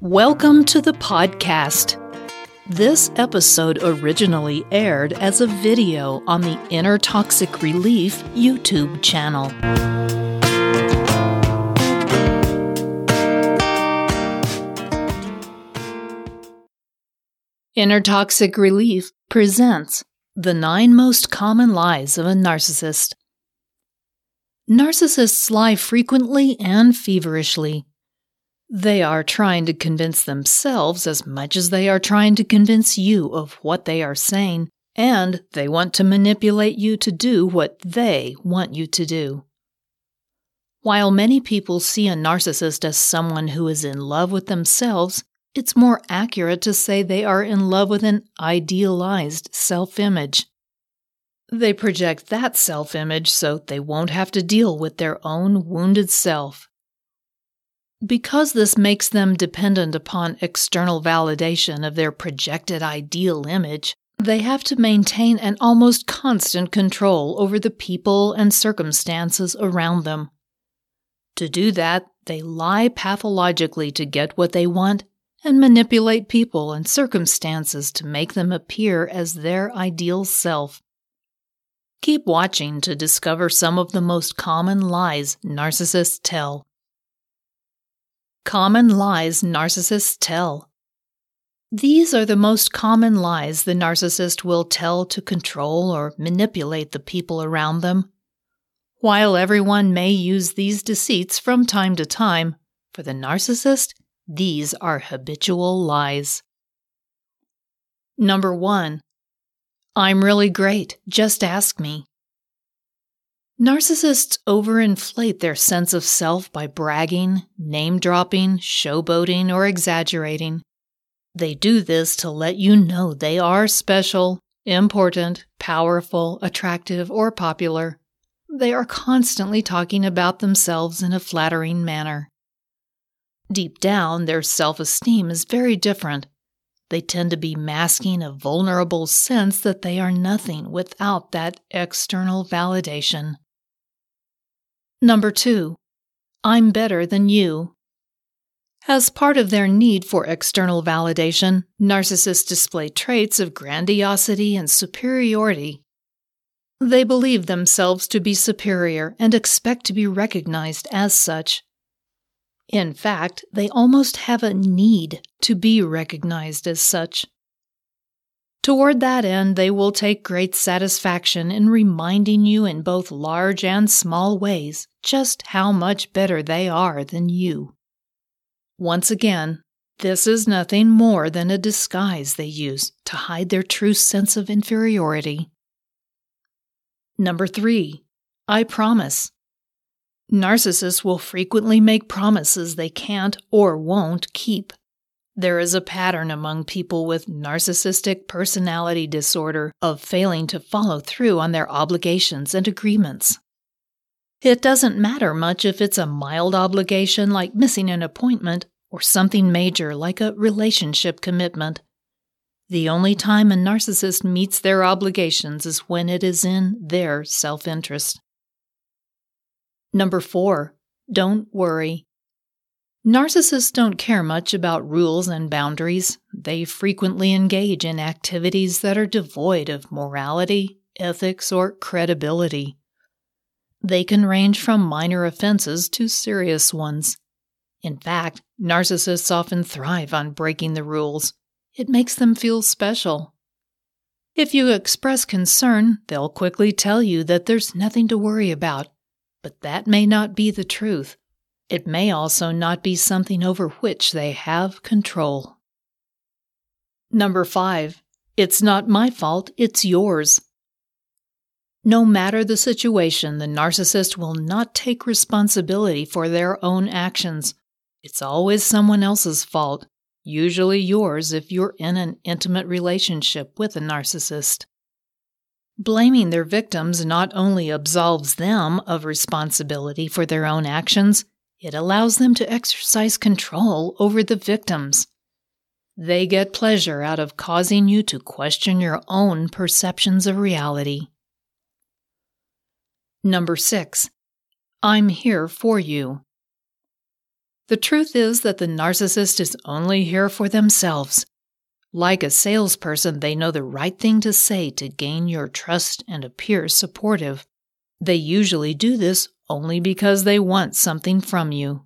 Welcome to the podcast. This episode originally aired as a video on the Inner Toxic Relief YouTube channel. Inner Toxic Relief presents the nine most common lies of a narcissist. Narcissists lie frequently and feverishly. They are trying to convince themselves as much as they are trying to convince you of what they are saying, and they want to manipulate you to do what they want you to do. While many people see a narcissist as someone who is in love with themselves, it's more accurate to say they are in love with an idealized self image. They project that self image so they won't have to deal with their own wounded self. Because this makes them dependent upon external validation of their projected ideal image, they have to maintain an almost constant control over the people and circumstances around them. To do that, they lie pathologically to get what they want and manipulate people and circumstances to make them appear as their ideal self. Keep watching to discover some of the most common lies narcissists tell. Common lies narcissists tell. These are the most common lies the narcissist will tell to control or manipulate the people around them. While everyone may use these deceits from time to time, for the narcissist, these are habitual lies. Number one, I'm really great, just ask me. Narcissists overinflate their sense of self by bragging, name dropping, showboating, or exaggerating. They do this to let you know they are special, important, powerful, attractive, or popular. They are constantly talking about themselves in a flattering manner. Deep down, their self esteem is very different. They tend to be masking a vulnerable sense that they are nothing without that external validation. Number two, I'm better than you. As part of their need for external validation, narcissists display traits of grandiosity and superiority. They believe themselves to be superior and expect to be recognized as such. In fact, they almost have a need to be recognized as such. Toward that end, they will take great satisfaction in reminding you in both large and small ways just how much better they are than you. Once again, this is nothing more than a disguise they use to hide their true sense of inferiority. Number three, I promise. Narcissists will frequently make promises they can't or won't keep. There is a pattern among people with narcissistic personality disorder of failing to follow through on their obligations and agreements. It doesn't matter much if it's a mild obligation like missing an appointment or something major like a relationship commitment. The only time a narcissist meets their obligations is when it is in their self interest. Number four, don't worry. Narcissists don't care much about rules and boundaries. They frequently engage in activities that are devoid of morality, ethics, or credibility. They can range from minor offenses to serious ones. In fact, narcissists often thrive on breaking the rules. It makes them feel special. If you express concern, they'll quickly tell you that there's nothing to worry about but that may not be the truth. It may also not be something over which they have control. Number five, it's not my fault, it's yours. No matter the situation, the narcissist will not take responsibility for their own actions. It's always someone else's fault, usually yours if you're in an intimate relationship with a narcissist. Blaming their victims not only absolves them of responsibility for their own actions, it allows them to exercise control over the victims. They get pleasure out of causing you to question your own perceptions of reality. Number six, I'm here for you. The truth is that the narcissist is only here for themselves. Like a salesperson, they know the right thing to say to gain your trust and appear supportive. They usually do this only because they want something from you.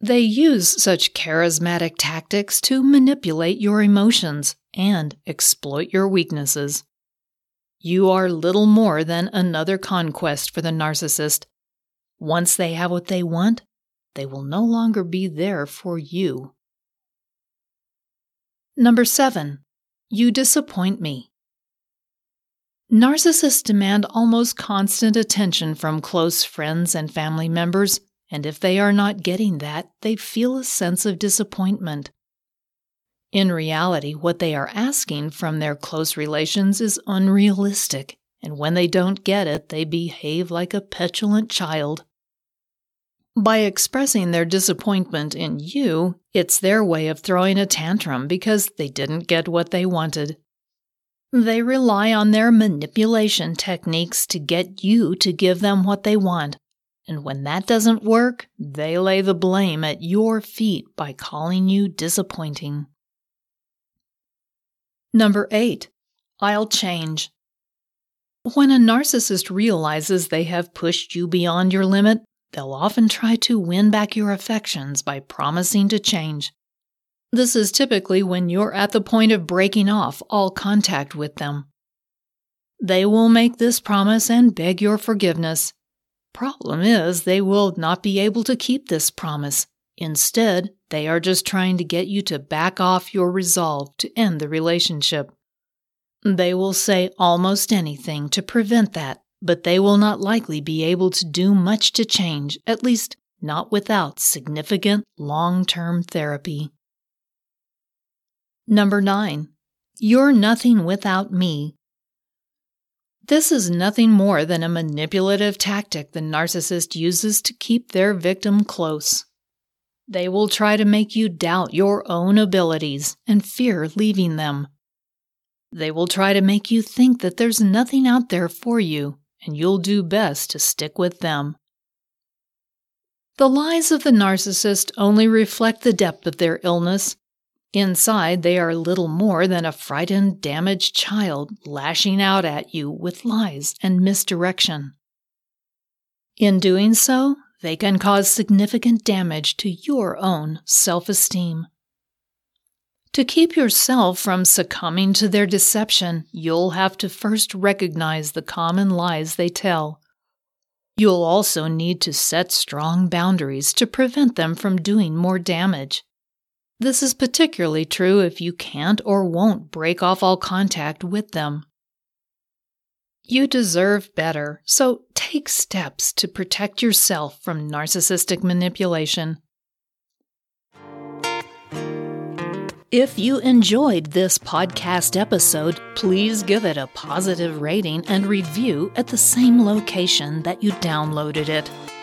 They use such charismatic tactics to manipulate your emotions and exploit your weaknesses. You are little more than another conquest for the narcissist. Once they have what they want, they will no longer be there for you. Number seven, you disappoint me. Narcissists demand almost constant attention from close friends and family members, and if they are not getting that, they feel a sense of disappointment. In reality, what they are asking from their close relations is unrealistic, and when they don't get it, they behave like a petulant child. By expressing their disappointment in you, it's their way of throwing a tantrum because they didn't get what they wanted. They rely on their manipulation techniques to get you to give them what they want. And when that doesn't work, they lay the blame at your feet by calling you disappointing. Number eight, I'll change. When a narcissist realizes they have pushed you beyond your limit, they'll often try to win back your affections by promising to change. This is typically when you're at the point of breaking off all contact with them. They will make this promise and beg your forgiveness. Problem is, they will not be able to keep this promise. Instead, they are just trying to get you to back off your resolve to end the relationship. They will say almost anything to prevent that, but they will not likely be able to do much to change, at least not without significant long term therapy. Number nine, you're nothing without me. This is nothing more than a manipulative tactic the narcissist uses to keep their victim close. They will try to make you doubt your own abilities and fear leaving them. They will try to make you think that there's nothing out there for you and you'll do best to stick with them. The lies of the narcissist only reflect the depth of their illness Inside, they are little more than a frightened, damaged child lashing out at you with lies and misdirection. In doing so, they can cause significant damage to your own self esteem. To keep yourself from succumbing to their deception, you'll have to first recognize the common lies they tell. You'll also need to set strong boundaries to prevent them from doing more damage. This is particularly true if you can't or won't break off all contact with them. You deserve better, so take steps to protect yourself from narcissistic manipulation. If you enjoyed this podcast episode, please give it a positive rating and review at the same location that you downloaded it.